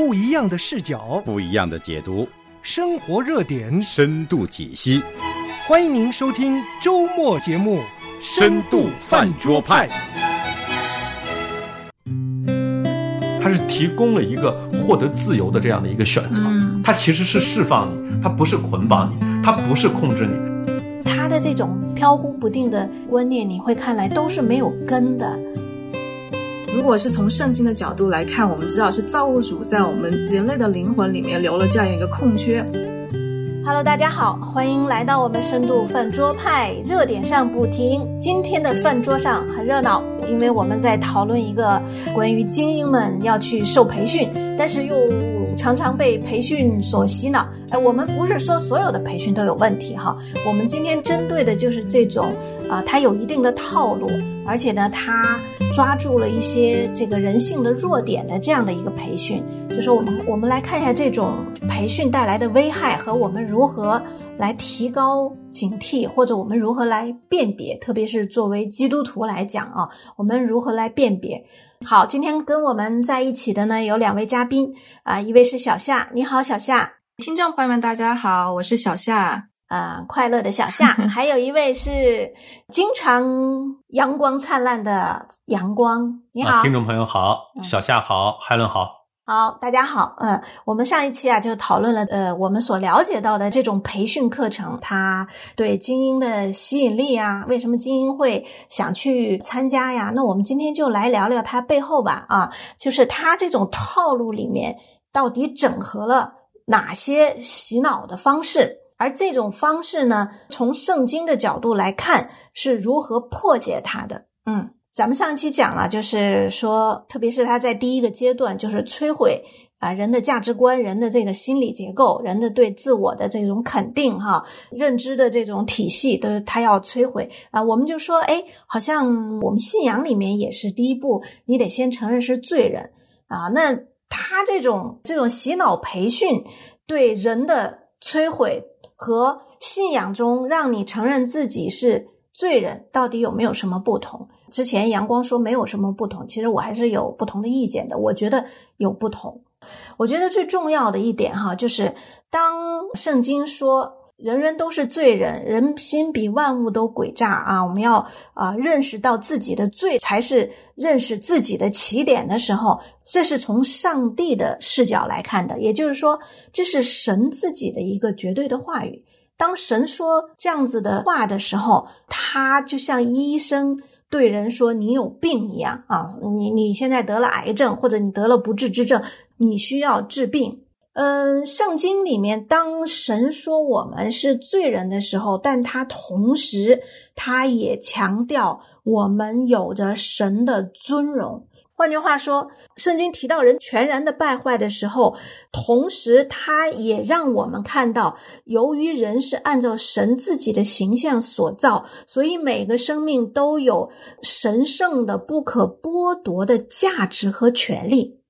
不一样的视角，不一样的解读，生活热点，深度解析。欢迎您收听周末节目《深度饭桌派》。它是提供了一个获得自由的这样的一个选择，它其实是释放你，它不是捆绑你，它不是控制你。他的这种飘忽不定的观念，你会看来都是没有根的。如果是从圣经的角度来看，我们知道是造物主在我们人类的灵魂里面留了这样一个空缺。Hello，大家好，欢迎来到我们深度饭桌派，热点上不停。今天的饭桌上很热闹，因为我们在讨论一个关于精英们要去受培训，但是又常常被培训所洗脑。哎，我们不是说所有的培训都有问题哈，我们今天针对的就是这种啊，它有一定的套路，而且呢，它抓住了一些这个人性的弱点的这样的一个培训。就是我们我们来看一下这种培训带来的危害和我们如何来提高警惕，或者我们如何来辨别，特别是作为基督徒来讲啊，我们如何来辨别？好，今天跟我们在一起的呢有两位嘉宾啊，一位是小夏，你好，小夏。听众朋友们，大家好，我是小夏，啊，快乐的小夏。还有一位是经常阳光灿烂的阳光，你好，听众朋友好，小夏好，海伦好，好，大家好。嗯，我们上一期啊就讨论了，呃，我们所了解到的这种培训课程，它对精英的吸引力啊，为什么精英会想去参加呀？那我们今天就来聊聊它背后吧，啊，就是它这种套路里面到底整合了。哪些洗脑的方式？而这种方式呢？从圣经的角度来看，是如何破解它的？嗯，咱们上一期讲了，就是说，特别是他在第一个阶段，就是摧毁啊人的价值观、人的这个心理结构、人的对自我的这种肯定、哈认知的这种体系，都他要摧毁啊。我们就说，哎，好像我们信仰里面也是第一步，你得先承认是罪人啊。那。他这种这种洗脑培训对人的摧毁和信仰中让你承认自己是罪人，到底有没有什么不同？之前阳光说没有什么不同，其实我还是有不同的意见的。我觉得有不同。我觉得最重要的一点哈，就是当圣经说。人人都是罪人，人心比万物都诡诈啊！我们要啊认识到自己的罪，才是认识自己的起点的时候。这是从上帝的视角来看的，也就是说，这是神自己的一个绝对的话语。当神说这样子的话的时候，他就像医生对人说：“你有病一样啊！你你现在得了癌症，或者你得了不治之症，你需要治病。”嗯，圣经里面，当神说我们是罪人的时候，但他同时他也强调我们有着神的尊荣。换句话说，圣经提到人全然的败坏的时候，同时它也让我们看到，由于人是按照神自己的形象所造，所以每个生命都有神圣的、不可剥夺的价值和权利。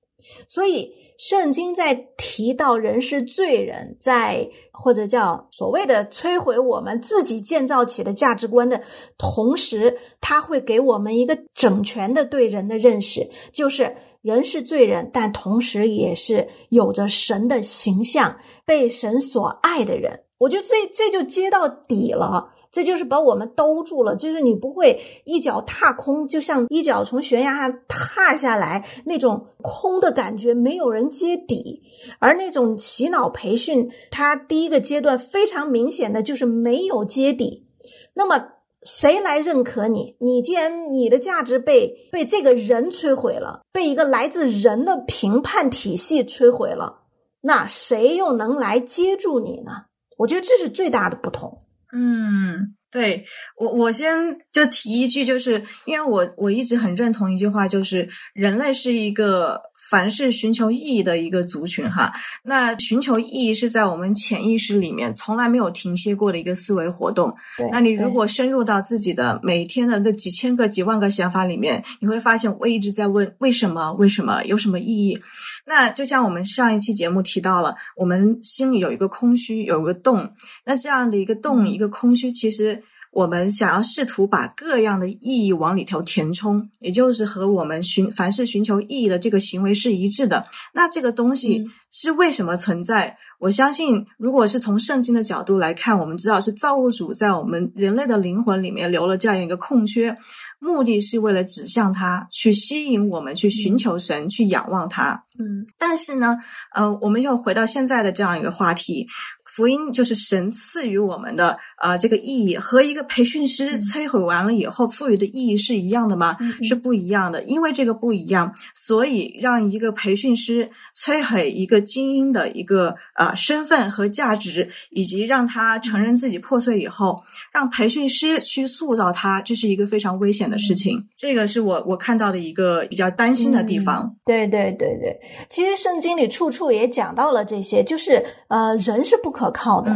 所以。圣经在提到人是罪人，在或者叫所谓的摧毁我们自己建造起的价值观的同时，他会给我们一个整全的对人的认识，就是人是罪人，但同时也是有着神的形象，被神所爱的人。我觉得这这就接到底了。这就是把我们兜住了，就是你不会一脚踏空，就像一脚从悬崖上踏下来那种空的感觉，没有人接底。而那种洗脑培训，它第一个阶段非常明显的就是没有接底。那么谁来认可你？你既然你的价值被被这个人摧毁了，被一个来自人的评判体系摧毁了，那谁又能来接住你呢？我觉得这是最大的不同。嗯，对我，我先就提一句，就是因为我我一直很认同一句话，就是人类是一个凡是寻求意义的一个族群哈。那寻求意义是在我们潜意识里面从来没有停歇过的一个思维活动。那你如果深入到自己的每天的那几千个、几万个想法里面，你会发现我一直在问为什么？为什么？有什么意义？那就像我们上一期节目提到了，我们心里有一个空虚，有一个洞。那这样的一个洞，一个空虚，其实我们想要试图把各样的意义往里头填充，也就是和我们寻凡是寻求意义的这个行为是一致的。那这个东西是为什么存在？我相信，如果是从圣经的角度来看，我们知道是造物主在我们人类的灵魂里面留了这样一个空缺。目的是为了指向他，去吸引我们去寻求神，去仰望他。嗯，但是呢，呃，我们又回到现在的这样一个话题。福音就是神赐予我们的，呃，这个意义和一个培训师摧毁完了以后赋予的意义是一样的吗？是不一样的。因为这个不一样，所以让一个培训师摧毁一个精英的一个呃身份和价值，以及让他承认自己破碎以后，让培训师去塑造他，这是一个非常危险的事情。这个是我我看到的一个比较担心的地方。对对对对，其实圣经里处处也讲到了这些，就是呃，人是不可。可靠的，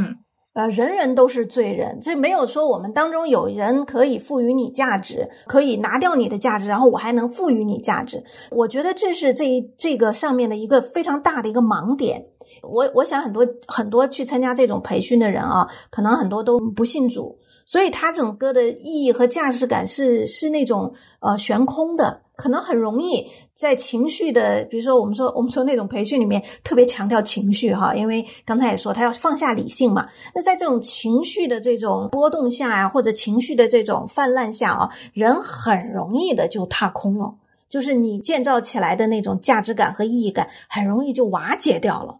呃，人人都是罪人，这没有说我们当中有人可以赋予你价值，可以拿掉你的价值，然后我还能赋予你价值。我觉得这是这一这个上面的一个非常大的一个盲点。我我想很多很多去参加这种培训的人啊，可能很多都不信主，所以他整个的意义和价值感是是那种呃悬空的。可能很容易在情绪的，比如说我们说我们说那种培训里面特别强调情绪哈，因为刚才也说他要放下理性嘛。那在这种情绪的这种波动下啊，或者情绪的这种泛滥下啊，人很容易的就踏空了，就是你建造起来的那种价值感和意义感，很容易就瓦解掉了。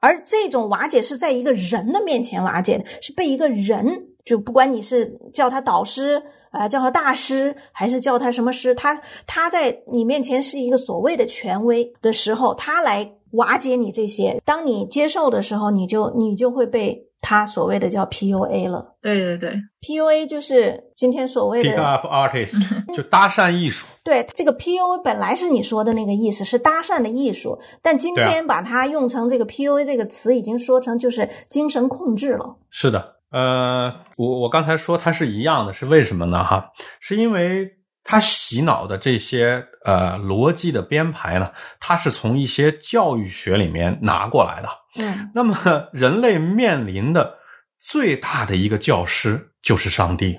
而这种瓦解是在一个人的面前瓦解的，是被一个人。就不管你是叫他导师啊，叫他大师，还是叫他什么师，他他在你面前是一个所谓的权威的时候，他来瓦解你这些。当你接受的时候，你就你就会被他所谓的叫 PUA 了。对对对，PUA 就是今天所谓的 Pick up artist，就搭讪艺术。对，这个 PUA 本来是你说的那个意思，是搭讪的艺术，但今天把它用成这个 PUA 这个词，已经说成就是精神控制了。是的。呃，我我刚才说它是一样的，是为什么呢？哈，是因为它洗脑的这些呃逻辑的编排呢，它是从一些教育学里面拿过来的。嗯，那么人类面临的最大的一个教师就是上帝，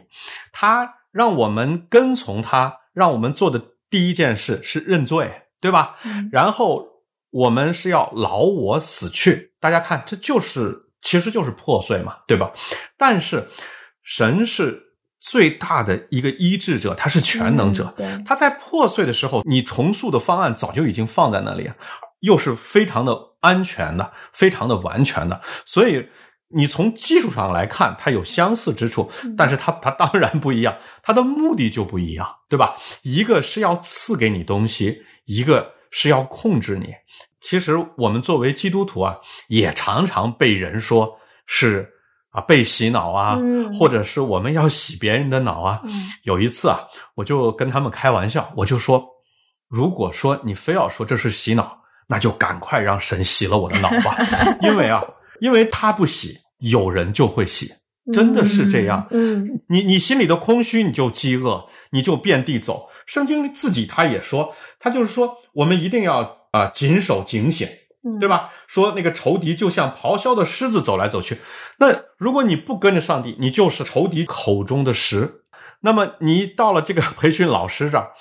他让我们跟从他，让我们做的第一件事是认罪，对吧？嗯，然后我们是要老我死去。大家看，这就是。其实就是破碎嘛，对吧？但是神是最大的一个医治者，他是全能者。他在破碎的时候，你重塑的方案早就已经放在那里，又是非常的安全的，非常的完全的。所以你从技术上来看，它有相似之处，但是它它当然不一样，它的目的就不一样，对吧？一个是要赐给你东西，一个是要控制你。其实我们作为基督徒啊，也常常被人说是啊被洗脑啊，或者是我们要洗别人的脑啊。有一次啊，我就跟他们开玩笑，我就说，如果说你非要说这是洗脑，那就赶快让神洗了我的脑吧，因为啊，因为他不洗，有人就会洗，真的是这样。嗯，你你心里的空虚，你就饥饿，你就遍地走。圣经自己他也说，他就是说，我们一定要。啊，谨守警醒，对吧？说那个仇敌就像咆哮的狮子走来走去。那如果你不跟着上帝，你就是仇敌口中的食。那么你到了这个培训老师这儿，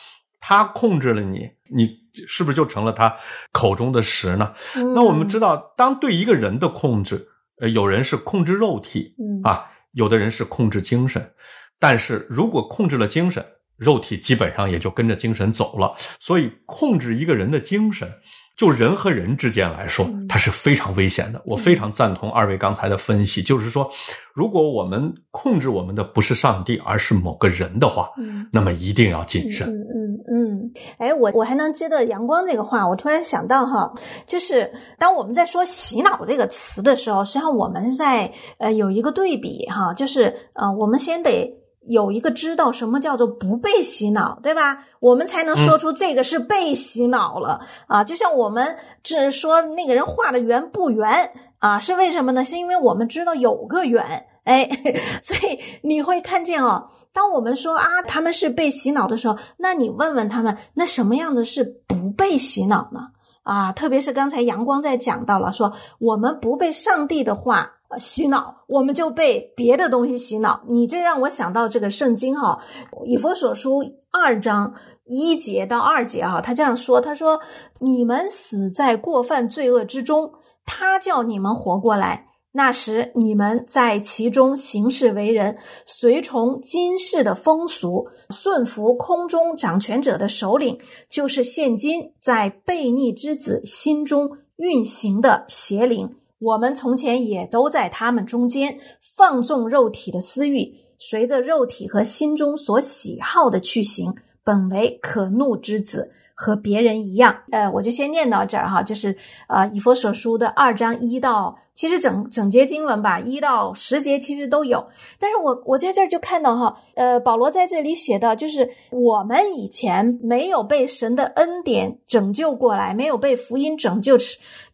他控制了你，你是不是就成了他口中的食呢？那我们知道，当对一个人的控制，呃，有人是控制肉体，啊，有的人是控制精神。但是如果控制了精神，肉体基本上也就跟着精神走了，所以控制一个人的精神，就人和人之间来说，它是非常危险的。我非常赞同二位刚才的分析，就是说，如果我们控制我们的不是上帝，而是某个人的话，那么一定要谨慎。嗯嗯，哎，我我还能接着阳光这个话，我突然想到哈，就是当我们在说洗脑这个词的时候，实际上我们在呃有一个对比哈，就是呃，我们先得。有一个知道什么叫做不被洗脑，对吧？我们才能说出这个是被洗脑了啊！就像我们只说那个人画的圆不圆啊，是为什么呢？是因为我们知道有个圆，哎，所以你会看见哦。当我们说啊他们是被洗脑的时候，那你问问他们，那什么样的是不被洗脑呢？啊，特别是刚才阳光在讲到了说，我们不被上帝的话。呃洗脑，我们就被别的东西洗脑。你这让我想到这个圣经哈，以佛所书二章一节到二节哈，他这样说：他说你们死在过犯罪恶之中，他叫你们活过来。那时你们在其中行事为人，随从今世的风俗，顺服空中掌权者的首领，就是现今在悖逆之子心中运行的邪灵。我们从前也都在他们中间放纵肉体的私欲，随着肉体和心中所喜好的去行，本为可怒之子。和别人一样，呃，我就先念到这儿哈，就是呃，以佛所书的二章一到，其实整整节经文吧，一到十节其实都有。但是我我在这儿就看到哈，呃，保罗在这里写的，就是我们以前没有被神的恩典拯救过来，没有被福音拯救。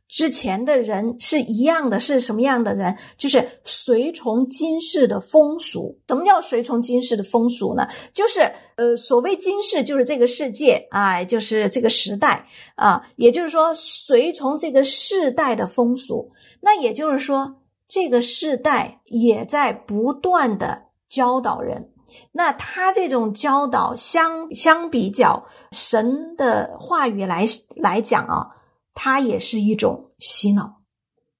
之前的人是一样的，是什么样的人？就是随从今世的风俗。什么叫随从今世的风俗呢？就是呃，所谓今世就是这个世界啊，就是这个时代啊，也就是说随从这个世代的风俗。那也就是说，这个世代也在不断的教导人。那他这种教导相相比较神的话语来来讲啊。它也是一种洗脑，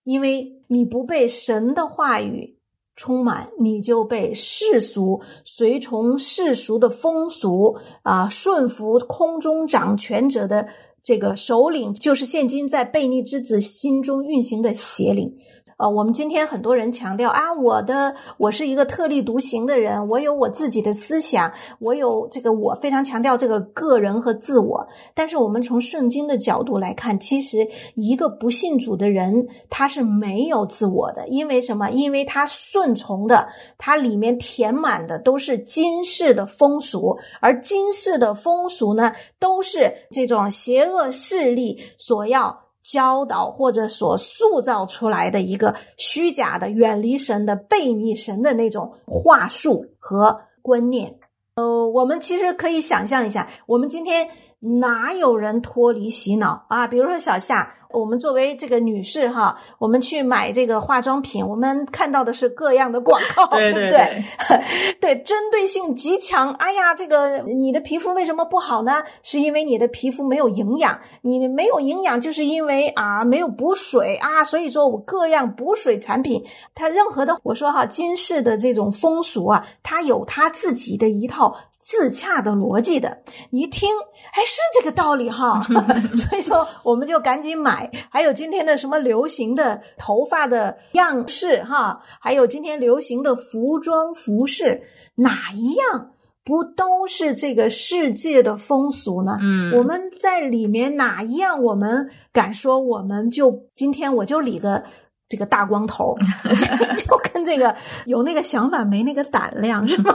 因为你不被神的话语充满，你就被世俗随从世俗的风俗啊，顺服空中掌权者的这个首领，就是现今在悖逆之子心中运行的邪灵。呃，我们今天很多人强调啊，我的我是一个特立独行的人，我有我自己的思想，我有这个我非常强调这个个人和自我。但是我们从圣经的角度来看，其实一个不信主的人他是没有自我的，因为什么？因为他顺从的，他里面填满的都是今世的风俗，而今世的风俗呢，都是这种邪恶势力所要。教导或者所塑造出来的一个虚假的、远离神的、背逆神的那种话术和观念。呃，我们其实可以想象一下，我们今天哪有人脱离洗脑啊？比如说小夏。我们作为这个女士哈，我们去买这个化妆品，我们看到的是各样的广告，对不对？对，针对性极强。哎呀，这个你的皮肤为什么不好呢？是因为你的皮肤没有营养，你没有营养，就是因为啊没有补水啊。所以说我各样补水产品，它任何的，我说哈，今世的这种风俗啊，它有它自己的一套自洽的逻辑的。你一听，哎，是这个道理哈。所以说，我们就赶紧买。还有今天的什么流行的头发的样式哈，还有今天流行的服装服饰，哪一样不都是这个世界的风俗呢？嗯，我们在里面哪一样我们敢说我们就今天我就理个这个大光头，就跟这个有那个想法没那个胆量是吗？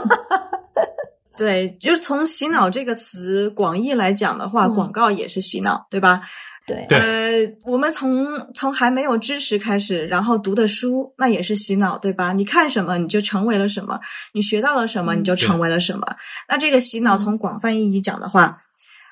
对，就是从洗脑这个词广义来讲的话，广告也是洗脑，对吧？对，呃，我们从从还没有知识开始，然后读的书，那也是洗脑，对吧？你看什么，你就成为了什么；你学到了什么，你就成为了什么。那这个洗脑从广泛意义讲的话，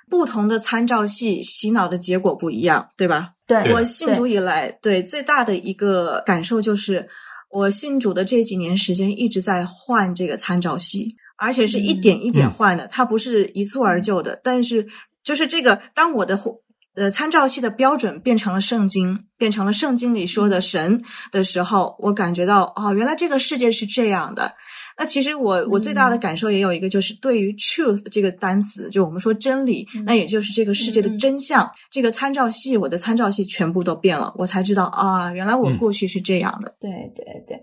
不同的参照系洗脑的结果不一样，对吧？对我信主以来，对最大的一个感受就是，我信主的这几年时间一直在换这个参照系，而且是一点一点换的，它不是一蹴而就的。但是就是这个，当我的。呃，参照系的标准变成了圣经，变成了圣经里说的神的时候，我感觉到哦，原来这个世界是这样的。那其实我我最大的感受也有一个，就是对于 truth 这个单词，就我们说真理，那也就是这个世界的真相。这个参照系，我的参照系全部都变了，我才知道啊，原来我过去是这样的。对对对。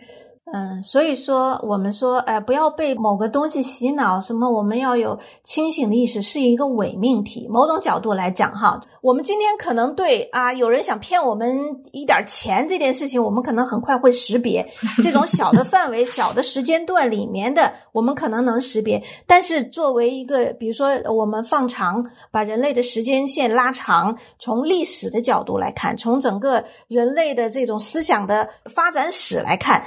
嗯，所以说我们说，呃，不要被某个东西洗脑，什么我们要有清醒的意识，是一个伪命题。某种角度来讲，哈，我们今天可能对啊，有人想骗我们一点钱这件事情，我们可能很快会识别。这种小的范围、小的时间段里面的，我们可能能识别。但是作为一个，比如说我们放长，把人类的时间线拉长，从历史的角度来看，从整个人类的这种思想的发展史来看。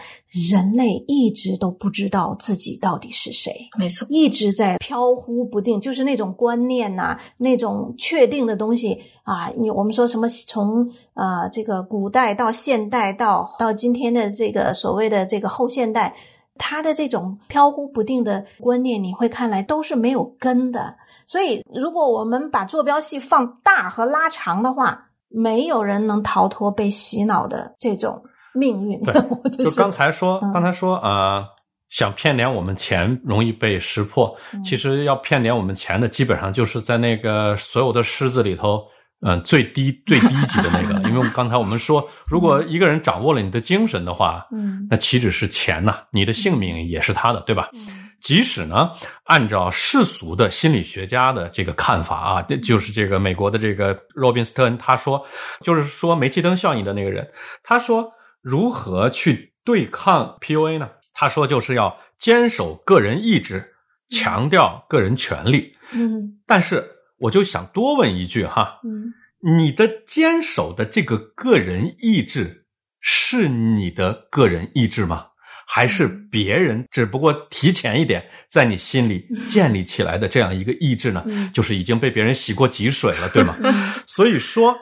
人类一直都不知道自己到底是谁，没错，一直在飘忽不定，就是那种观念呐、那种确定的东西啊。你我们说什么从呃这个古代到现代到到今天的这个所谓的这个后现代。他的这种飘忽不定的观念，你会看来都是没有根的。所以，如果我们把坐标系放大和拉长的话，没有人能逃脱被洗脑的这种命运。对 我就就刚才说，嗯刚才说，呃，想骗点我们钱容易被识破。嗯其实要骗点我们钱的，基本上就是在那个所有的狮子里头，嗯、最低最低级的那个。因为刚才我们说，如果一个人掌握了你的精神的话，嗯那岂止是钱呐、你的性命也是他的，对吧？嗯即使呢，按照世俗的心理学家的这个看法啊，就是这个美国的这个罗宾斯特恩他说，就是说煤气灯效应的那个人，他说如何去对抗 PUA 呢？他说就是要坚守个人意志，强调个人权利。嗯但是我就想多问一句哈，嗯你的坚守的这个个人意志是你的个人意志吗？还是别人只不过提前一点在你心里 建立起来的这样一个意志呢？嗯就是已经被别人洗过几水了，对吗？所以说，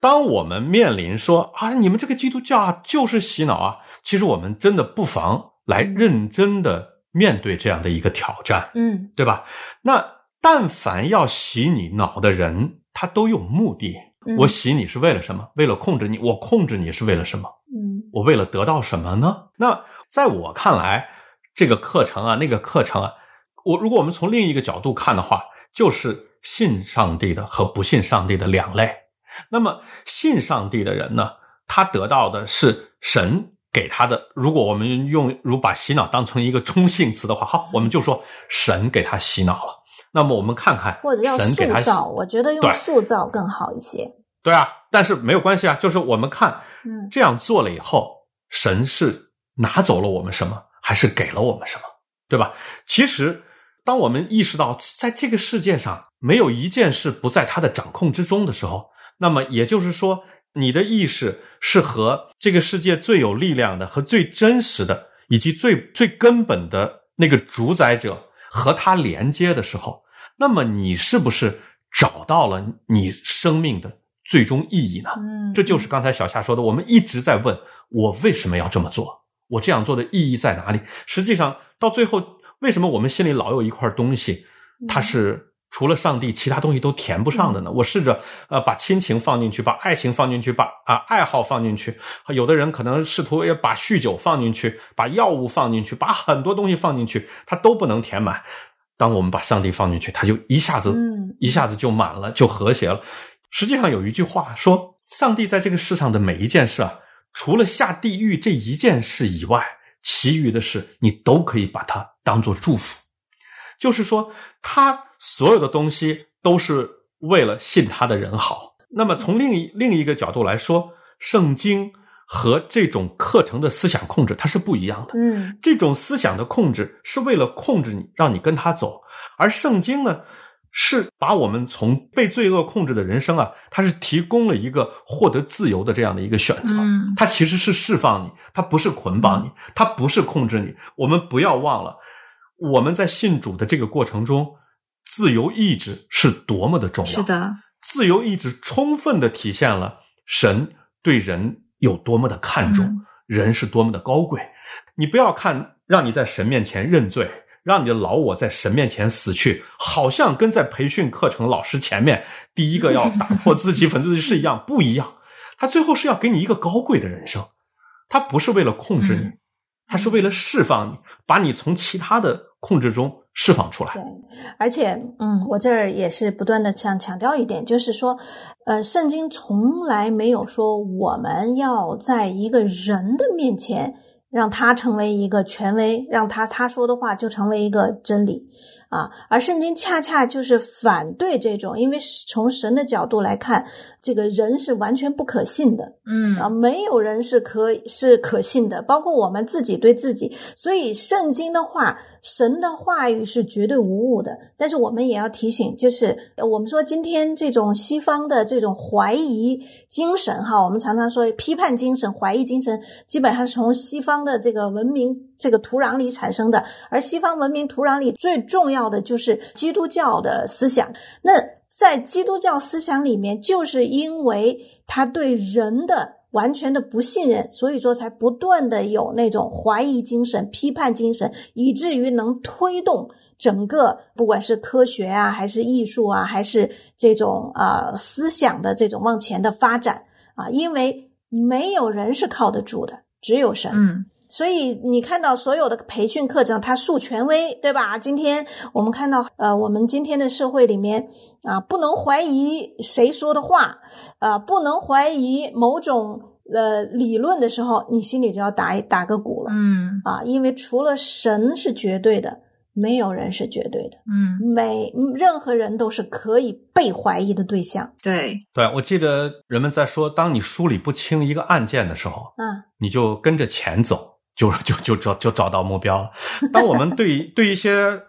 当我们面临说啊，你们这个基督教啊就是洗脑啊，其实我们真的不妨来认真的面对这样的一个挑战。嗯对吧？那但凡要洗你脑的人，他都有目的。嗯我洗你是为了什么？为了控制你。我控制你是为了什么？嗯我为了得到什么呢？那在我看来，这个课程啊，那个课程啊，我如果我们从另一个角度看的话，就是信上帝的和不信上帝的两类。那么信上帝的人呢，他得到的是神给他的。如果我们用如把洗脑当成一个中性词的话，好，我们就说神给他洗脑了。那么我们看看或者要神给他洗塑造，我觉得用塑造更好一些。对啊，但是没有关系啊，就是我们看嗯这样做了以后，神是拿走了我们什么，还是给了我们什么，对吧？其实，当我们意识到在这个世界上没有一件事不在他的掌控之中的时候，那么也就是说，你的意识是和这个世界最有力量的、和最真实的，以及最最根本的那个主宰者和他连接的时候，那么你是不是找到了你生命的最终意义呢？嗯，这就是刚才小夏说的，我们一直在问我为什么要这么做，我这样做的意义在哪里？实际上，到最后，为什么我们心里老有一块东西，它是除了上帝，其他东西都填不上的呢？我试着呃把亲情放进去，把爱情放进去，把啊、爱好放进去。有的人可能试图也把酗酒放进去，把药物放进去，把很多东西放进去，它都不能填满。当我们把上帝放进去，它就一下子嗯一下子就满了，就和谐了。实际上有一句话说，上帝在这个世上的每一件事啊，除了下地狱这一件事以外，其余的事你都可以把它当做祝福。就是说，他所有的东西都是为了信他的人好。那么从另一另一个角度来说，圣经和这种课程的思想控制它是不一样的。嗯这种思想的控制是为了控制你，让你跟他走，而圣经呢，是把我们从被罪恶控制的人生啊，它是提供了一个获得自由的这样的一个选择。嗯它其实是释放你，它不是捆绑你，它不是控制你。我们不要忘了，我们在信主的这个过程中，自由意志是多么的重要。是的，自由意志充分的体现了神对人有多么的看重，嗯人是多么的高贵。你不要看让你在神面前认罪，让你的老我在神面前死去，好像跟在培训课程老师前面第一个要打破自己粉碎是一样，不一样。他最后是要给你一个高贵的人生，他不是为了控制你，嗯他是为了释放你，把你从其他的控制中释放出来。对，而且，嗯，我这儿也是不断的想强调一点，就是说，呃，圣经从来没有说我们要在一个人的面前让他成为一个权威，让他他说的话就成为一个真理，啊，而圣经恰恰就是反对这种，因为从神的角度来看，这个人是完全不可信的，嗯啊，没有人是可是可信的，包括我们自己对自己。所以圣经的话，神的话语是绝对无误的。但是我们也要提醒，就是我们说今天这种西方的这种怀疑精神，哈，我们常常说批判精神、怀疑精神，基本上是从西方的这个文明这个土壤里产生的。而西方文明土壤里最重要的就是基督教的思想。那在基督教思想里面，就是因为他对人的完全的不信任，所以说才不断的有那种怀疑精神、批判精神，以至于能推动整个不管是科学啊，还是艺术啊，还是这种啊、呃、思想的这种往前的发展啊，因为没有人是靠得住的，只有神。嗯所以你看到所有的培训课程，它树权威，对吧？今天我们看到，呃，我们今天的社会里面啊，不能怀疑谁说的话，啊，不能怀疑某种呃理论的时候，你心里就要打一打个鼓了嗯。啊，因为除了神是绝对的，没有人是绝对的，嗯，每任何人都是可以被怀疑的对象对，对，我记得人们在说，当你梳理不清一个案件的时候，啊，你就跟着钱走，就 就就找就找到目标了。当我们对 对一些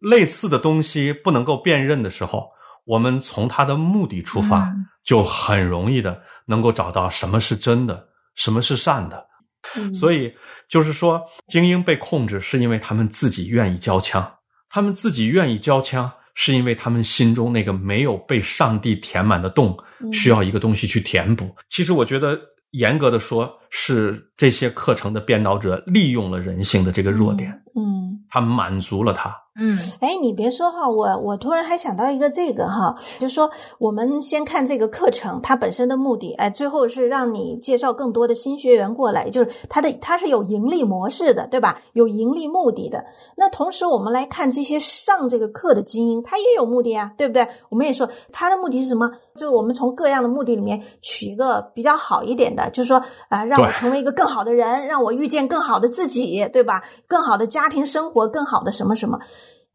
类似的东西不能够辨认的时候，我们从它的目的出发，嗯就很容易的能够找到什么是真的，什么是善的。嗯，所以就是说，精英被控制是因为他们自己愿意交枪，他们自己愿意交枪，是因为他们心中那个没有被上帝填满的洞，嗯需要一个东西去填补。其实我觉得，严格的说，是这些课程的编导者利用了人性的这个弱点，嗯。他满足了它。嗯哎，你别说哈，我我突然还想到一个这个哈，就说我们先看这个课程它本身的目的，哎，最后是让你介绍更多的新学员过来，就是它的它是有盈利模式的，对吧？有盈利目的的。那同时我们来看这些上这个课的精英，他也有目的啊，对不对？我们也说他的目的是什么？就是我们从各样的目的里面取一个比较好一点的，就是说啊、让我成为一个更好的人，让我遇见更好的自己，对吧？更好的家庭生活，更好的什么什么。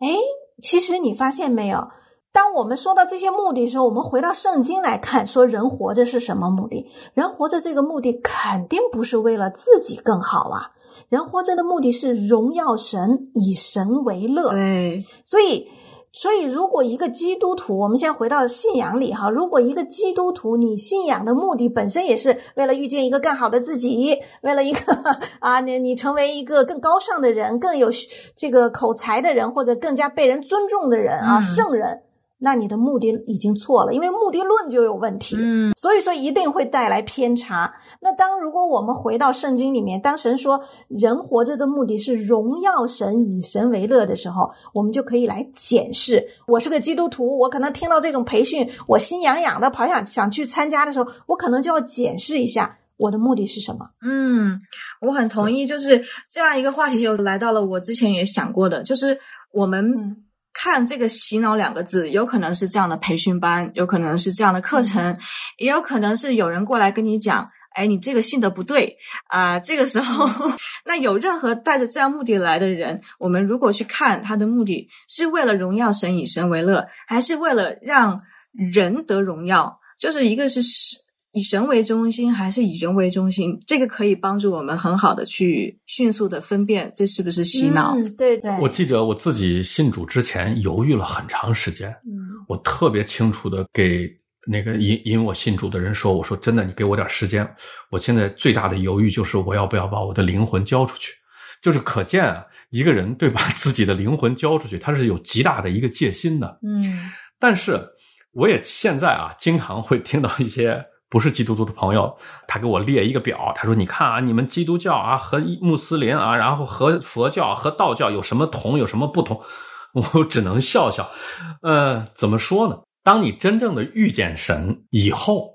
哎，其实你发现没有？当我们说到这些目的的时候，我们回到圣经来看，说人活着是什么目的？人活着这个目的肯定不是为了自己更好啊，人活着的目的是荣耀神，以神为乐。对，所以，所以如果一个基督徒，我们先回到信仰里哈，如果一个基督徒，你信仰的目的本身也是为了遇见一个更好的自己，为了一个 啊，你你成为一个更高尚的人，更有这个口才的人，或者更加被人尊重的人啊，嗯圣人。那你的目的已经错了，因为目的论就有问题。嗯所以说一定会带来偏差。那当如果我们回到圣经里面，当神说人活着的目的是荣耀神，以神为乐的时候，我们就可以来检视。我是个基督徒，我可能听到这种培训，我心痒痒的跑想想去参加的时候，我可能就要检视一下我的目的是什么。嗯，我很同意，就是这样一个话题，又来到了我之前也想过的，就是我们嗯看这个“洗脑”两个字，有可能是这样的培训班，有可能是这样的课程，也有可能是有人过来跟你讲。哎，你这个信的不对啊、这个时候，那有任何带着这样目的来的人，我们如果去看他的目的是为了荣耀神，以神为乐，还是为了让人得荣耀？就是一个是是以神为中心，还是以人为中心？这个可以帮助我们很好的去迅速的分辨这是不是洗脑。嗯，对对，我记得我自己信主之前犹豫了很长时间，嗯我特别清楚的给那个引引我信主的人说：“我说真的，你给我点时间。我现在最大的犹豫就是我要不要把我的灵魂交出去。就是可见啊，一个人对把自己的灵魂交出去，他是有极大的一个戒心的。嗯但是我也现在啊，经常会听到一些不是基督徒的朋友，他给我列一个表，他说：“你看啊，你们基督教啊和穆斯林啊，然后和佛教和道教有什么同，有什么不同？” 我只能笑笑。呃，怎么说呢？当你真正的遇见神以后，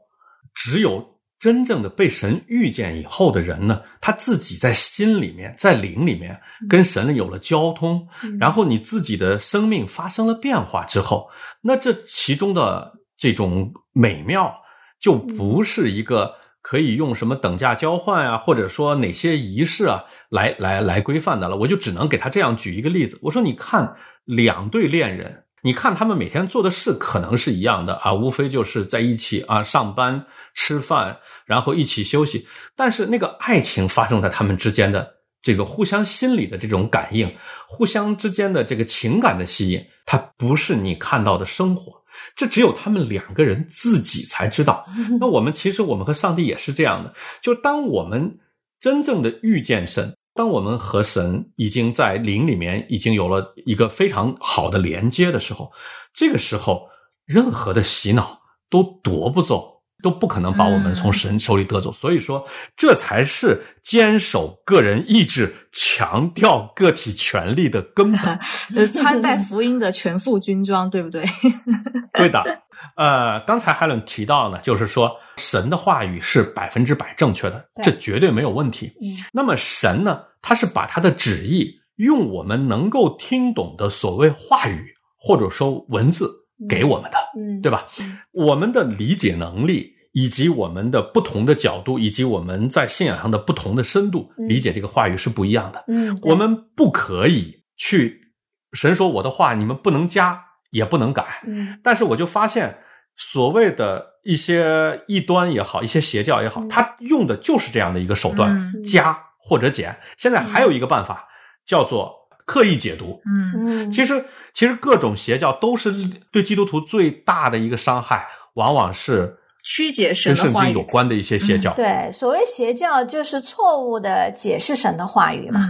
只有真正的被神遇见以后的人呢，他自己在心里面，在灵里面跟神有了交通，嗯然后你自己的生命发生了变化之后，那这其中的这种美妙，就不是一个可以用什么等价交换啊，或者说哪些仪式啊来来来规范的了。我就只能给他这样举一个例子，我说你看两对恋人，你看他们每天做的事可能是一样的啊，无非就是在一起啊上班、吃饭，然后一起休息。但是那个爱情发生在他们之间的这个互相心理的这种感应，互相之间的这个情感的吸引，它不是你看到的生活。这只有他们两个人自己才知道。那我们其实我们和上帝也是这样的，就当我们真正的遇见神，当我们和神已经在灵里面已经有了一个非常好的连接的时候，这个时候任何的洗脑都夺不走。都不可能把我们从神手里得走，所以说这才是坚守个人意志、强调个体权利的根本。呃穿戴福音的全副军装，对不对？对的。呃，刚才 Helen 提到呢，就是说神的话语是百分之百正确的，这绝对没有问题。嗯，那么神呢，他是把他的旨意用我们能够听懂的所谓话语或者说文字。给我们的，嗯，对吧？我们的理解能力，以及我们的不同的角度，以及我们在信仰上的不同的深度，理解这个话语是不一样的。嗯，我们不可以去神说我的话，你们不能加，也不能改。嗯，但是我就发现，所谓的一些异端也好，一些邪教也好，他用的就是这样的一个手段，加或者减。现在还有一个办法，叫做。刻意解读，嗯，其实其实各种邪教都是对基督徒最大的一个伤害，往往是曲解神的话语有关的一些邪教。对，所谓邪教就是错误的解释神的话语嘛。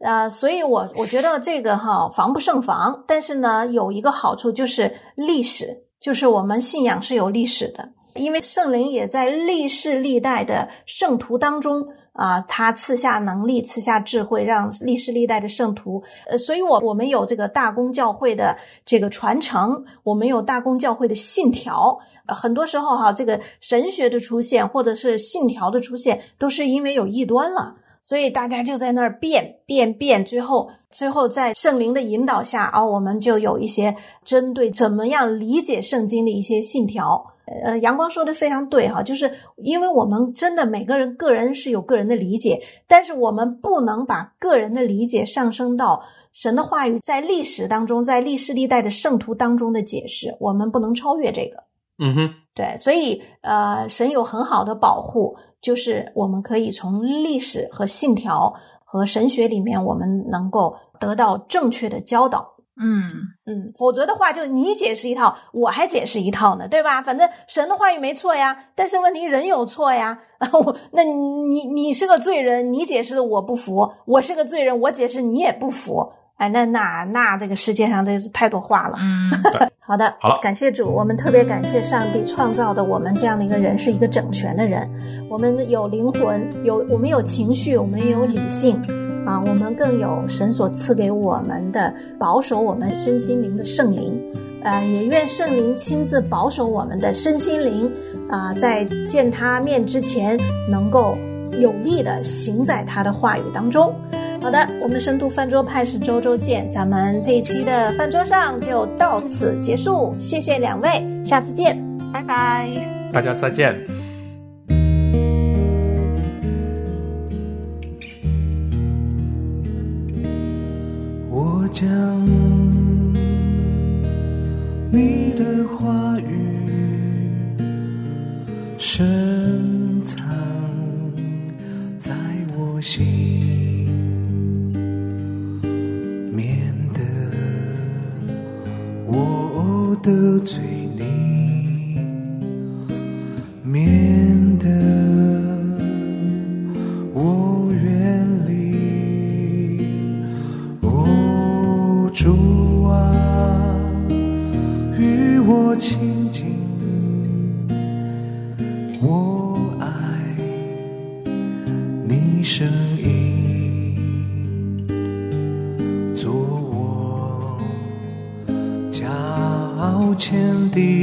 呃，所以我我觉得这个哈防不胜防，但是呢，有一个好处就是历史，就是我们信仰是有历史的。因为圣灵也在历世历代的圣徒当中啊，他赐下能力，赐下智慧，让历世历代的圣徒。呃，所以我我们有这个大公教会的这个传承，我们有大公教会的信条。呃，很多时候哈，这个神学的出现或者是信条的出现，都是因为有异端了，所以大家就在那儿变变变，最后最后在圣灵的引导下啊，我们就有一些针对怎么样理解圣经的一些信条。呃，阳光说的非常对哈，就是因为我们真的每个人个人是有个人的理解，但是我们不能把个人的理解上升到神的话语在历史当中，在历史历代的圣徒当中的解释，我们不能超越这个。嗯哼，对，所以呃，神有很好的保护，就是我们可以从历史和信条和神学里面，我们能够得到正确的教导。嗯嗯，否则的话，就你解释一套，我还解释一套呢，对吧？反正神的话语没错呀，但是问题人有错呀。我那你你是个罪人，你解释的我不服；我是个罪人，我解释你也不服。哎，那那那这个世界上的是太多话了。嗯，好的，好了，感谢主，我们特别感谢上帝创造的我们这样的一个人是一个整全的人，我们有灵魂，有我们有情绪，我们也有理性。啊，我们更有神所赐给我们的保守我们身心灵的圣灵，呃，也愿圣灵亲自保守我们的身心灵，啊，在见他面之前，能够有力的行在他的话语当中。好的，我们深度饭桌派是周周见，咱们这一期的饭桌上就到此结束，谢谢两位，下次见，拜拜，大家再见。将你的话语深藏在我心，免得我得罪我亲近，我爱你声音，做我脚前的